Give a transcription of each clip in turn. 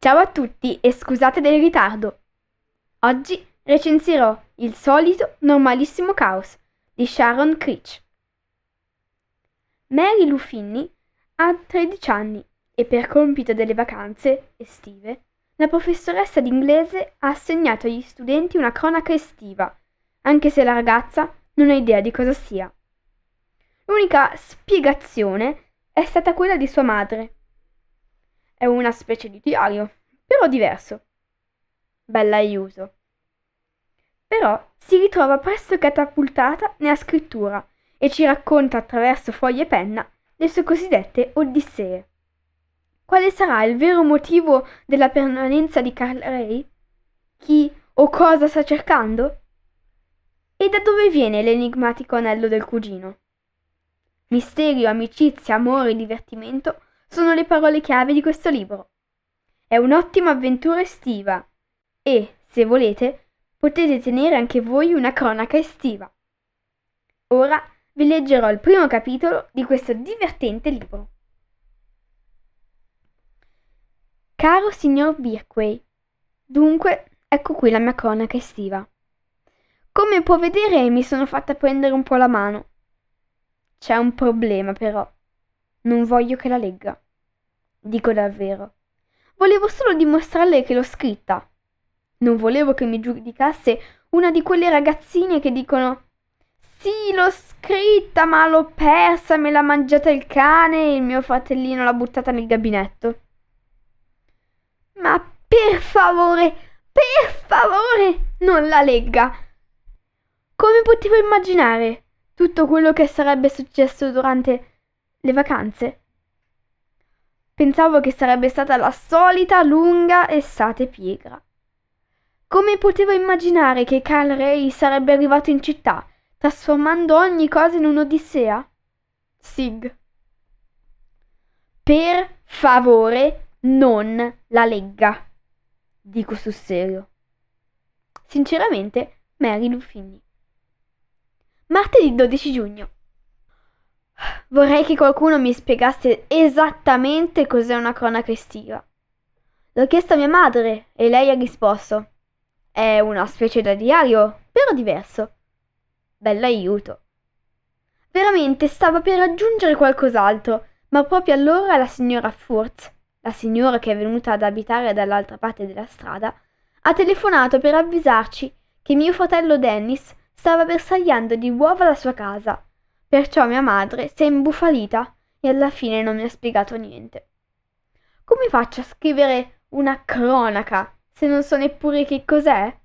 Ciao a tutti e scusate del ritardo. Oggi recensirò Il solito normalissimo caos di Sharon Creech. Mary Luffini ha 13 anni e per compito delle vacanze estive la professoressa d'inglese ha assegnato agli studenti una cronaca estiva, anche se la ragazza non ha idea di cosa sia. L'unica spiegazione è stata quella di sua madre, è una specie di diario, però diverso. Bella aiuto. Però si ritrova presto catapultata nella scrittura e ci racconta attraverso foglie e penna le sue cosiddette odissee. Quale sarà il vero motivo della permanenza di Carl Ray? Chi o cosa sta cercando? E da dove viene l'enigmatico anello del cugino? Misterio, amicizia, amore, divertimento sono le parole chiave di questo libro. È un'ottima avventura estiva e, se volete, potete tenere anche voi una cronaca estiva. Ora vi leggerò il primo capitolo di questo divertente libro. Caro signor Birkway, dunque ecco qui la mia cronaca estiva. Come può vedere mi sono fatta prendere un po' la mano. C'è un problema però. Non voglio che la legga. Dico davvero. Volevo solo dimostrarle che l'ho scritta. Non volevo che mi giudicasse una di quelle ragazzine che dicono Sì, l'ho scritta, ma l'ho persa, me l'ha mangiata il cane e il mio fratellino l'ha buttata nel gabinetto. Ma per favore, per favore, non la legga. Come potevo immaginare tutto quello che sarebbe successo durante le vacanze? Pensavo che sarebbe stata la solita lunga estate pigra. Come potevo immaginare che Carl Ray sarebbe arrivato in città, trasformando ogni cosa in un'odissea? Sig. Per favore, non la legga. Dico sul serio. Sinceramente, Mary Luffini. Martedì 12 giugno. Vorrei che qualcuno mi spiegasse esattamente cos'è una cronaca estiva. L'ho chiesto a mia madre e lei ha risposto. È una specie di diario, però diverso. Bell'aiuto. Veramente stava per aggiungere qualcos'altro, ma proprio allora la signora Furz, la signora che è venuta ad abitare dall'altra parte della strada, ha telefonato per avvisarci che mio fratello Dennis stava bersagliando di uova la sua casa Perciò mia madre si è imbufalita e alla fine non mi ha spiegato niente. Come faccio a scrivere una cronaca se non so neppure che cos'è?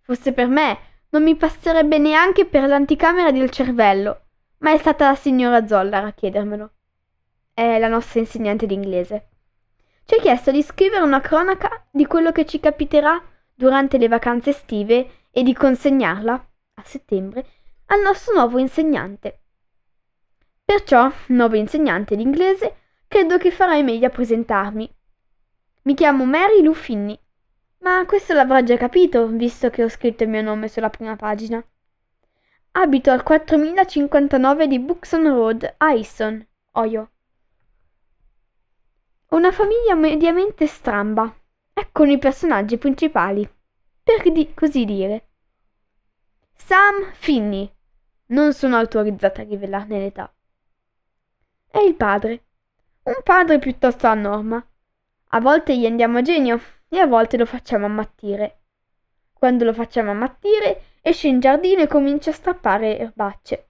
Fosse per me, non mi passerebbe neanche per l'anticamera del cervello, ma è stata la signora Zollar a chiedermelo. È la nostra insegnante d'inglese. Ci ha chiesto di scrivere una cronaca di quello che ci capiterà durante le vacanze estive e di consegnarla, a settembre, al nostro nuovo insegnante. Perciò, nuovo insegnante d'inglese, credo che farai meglio a presentarmi. Mi chiamo Mary Lou Finney, ma questo l'avrà già capito, visto che ho scritto il mio nome sulla prima pagina. Abito al 4059 di Buxton Road, a Easton, Ohio. Ho una famiglia mediamente stramba. Eccono i personaggi principali, per di- così dire. Sam Finney, non sono autorizzata a rivelarne l'età. È il padre. Un padre piuttosto a norma. A volte gli andiamo a genio e a volte lo facciamo ammattire. Quando lo facciamo ammattire, esce in giardino e comincia a strappare erbacce.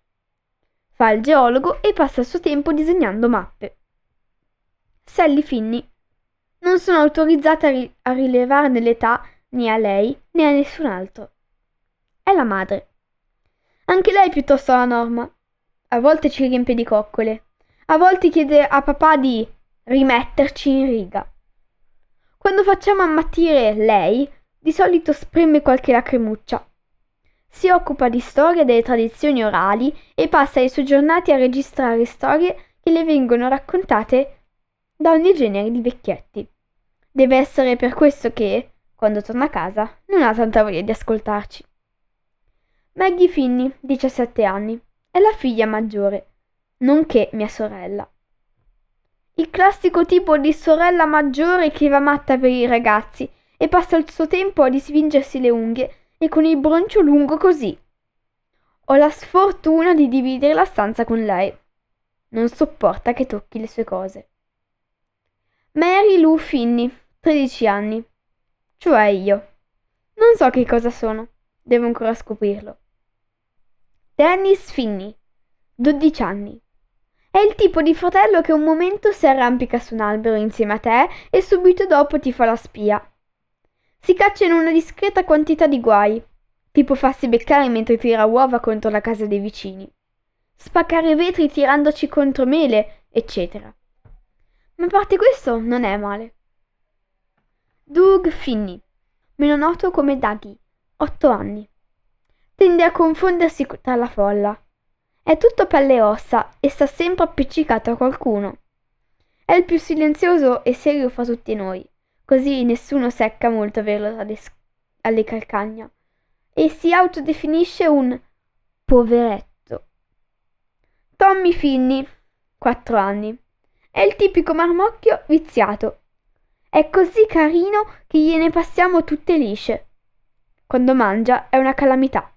Fa il geologo e passa il suo tempo disegnando mappe. Sally Finney. Non sono autorizzata a, ri- a rilevare nell'età né a lei né a nessun altro. È la madre. Anche lei è piuttosto la norma. A volte ci riempie di coccole. A volte chiede a papà di rimetterci in riga. Quando facciamo ammattire lei, di solito spreme qualche lacrimuccia. Si occupa di storia delle tradizioni orali e passa le sue giornate a registrare storie che le vengono raccontate da ogni genere di vecchietti. Deve essere per questo che, quando torna a casa, non ha tanta voglia di ascoltarci. Maggie Finney, 17 anni, è la figlia maggiore, nonché mia sorella. Il classico tipo di sorella maggiore che va matta per i ragazzi e passa il suo tempo a disfingersi le unghie e con il broncio lungo così. Ho la sfortuna di dividere la stanza con lei. Non sopporta che tocchi le sue cose. Mary Lou Finney, 13 anni. Cioè io. Non so che cosa sono. Devo ancora scoprirlo. Dennis Finney, 12 anni. È il tipo di fratello che un momento si arrampica su un albero insieme a te e subito dopo ti fa la spia. Si caccia in una discreta quantità di guai, tipo farsi beccare mentre tira uova contro la casa dei vicini, spaccare vetri tirandoci contro mele, eccetera. Ma a parte questo non è male. Doug Finney, meno noto come Daggy, 8 anni. Tende a confondersi tra la folla è tutto pelle e ossa e sta sempre appiccicato a qualcuno. È il più silenzioso e serio fra tutti noi, così nessuno secca molto averlo alle, alle calcagna. E si autodefinisce un poveretto. Tommy Finney, 4 anni. È il tipico marmocchio viziato. È così carino che gliene passiamo tutte lisce. Quando mangia è una calamità.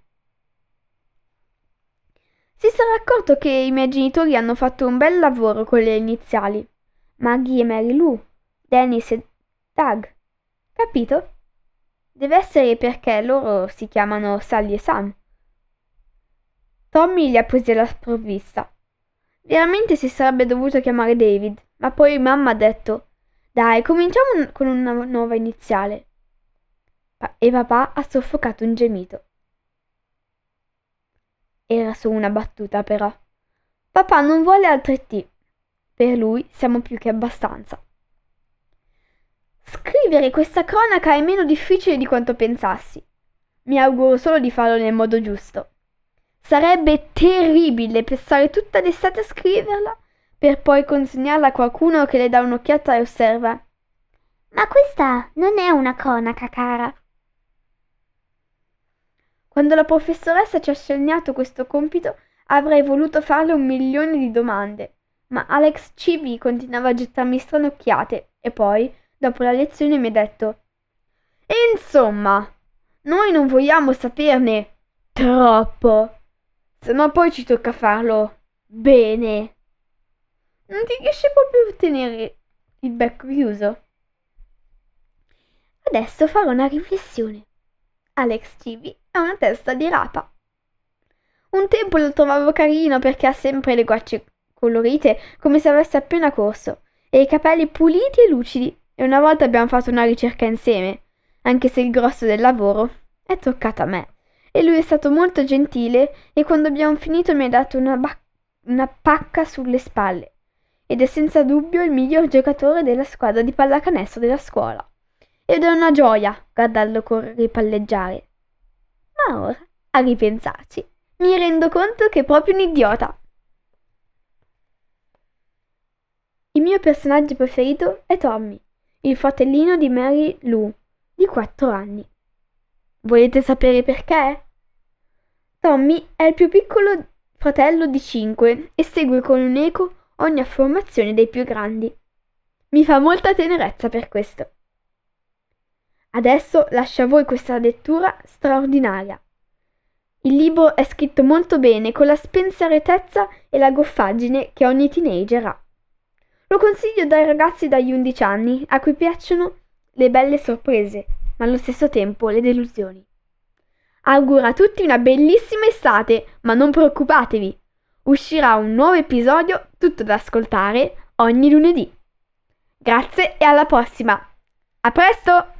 Si sarà accorto che i miei genitori hanno fatto un bel lavoro con le iniziali. Maggie e Mary Lou, Dennis e Doug. Capito? Deve essere perché loro si chiamano Sally e Sam. Tommy li ha presi alla sprovvista. Veramente si sarebbe dovuto chiamare David, ma poi mamma ha detto dai, cominciamo con una nuova iniziale. E papà ha soffocato un gemito. Era solo una battuta, però. Papà non vuole altre T. Per lui siamo più che abbastanza. Scrivere questa cronaca è meno difficile di quanto pensassi. Mi auguro solo di farlo nel modo giusto. Sarebbe terribile passare tutta l'estate a scriverla per poi consegnarla a qualcuno che le dà un'occhiata e osserva. Ma questa non è una cronaca, cara. Quando la professoressa ci ha assegnato questo compito avrei voluto farle un milione di domande, ma Alex Civi continuava a gettarmi stranocchiate e poi, dopo la lezione, mi ha detto Insomma, noi non vogliamo saperne troppo, se no poi ci tocca farlo bene. Non ti riesce proprio a tenere il becco chiuso? Adesso farò una riflessione. Alex Civi ha una testa di rapa. Un tempo lo trovavo carino perché ha sempre le guance colorite come se avesse appena corso e i capelli puliti e lucidi e una volta abbiamo fatto una ricerca insieme, anche se il grosso del lavoro è toccato a me. E lui è stato molto gentile e quando abbiamo finito mi ha dato una, ba- una pacca sulle spalle ed è senza dubbio il miglior giocatore della squadra di pallacanestro della scuola ed è una gioia guardarlo correre e palleggiare. Ma ora, a ripensarci, mi rendo conto che è proprio un idiota. Il mio personaggio preferito è Tommy, il fratellino di Mary Lou, di 4 anni. Volete sapere perché? Tommy è il più piccolo fratello di 5 e segue con un eco ogni affermazione dei più grandi. Mi fa molta tenerezza per questo. Adesso lascio a voi questa lettura straordinaria. Il libro è scritto molto bene con la spensieratezza e la goffaggine che ogni teenager ha. Lo consiglio dai ragazzi dagli 11 anni a cui piacciono le belle sorprese, ma allo stesso tempo le delusioni. augura a tutti una bellissima estate, ma non preoccupatevi, uscirà un nuovo episodio tutto da ascoltare ogni lunedì. Grazie e alla prossima! A presto!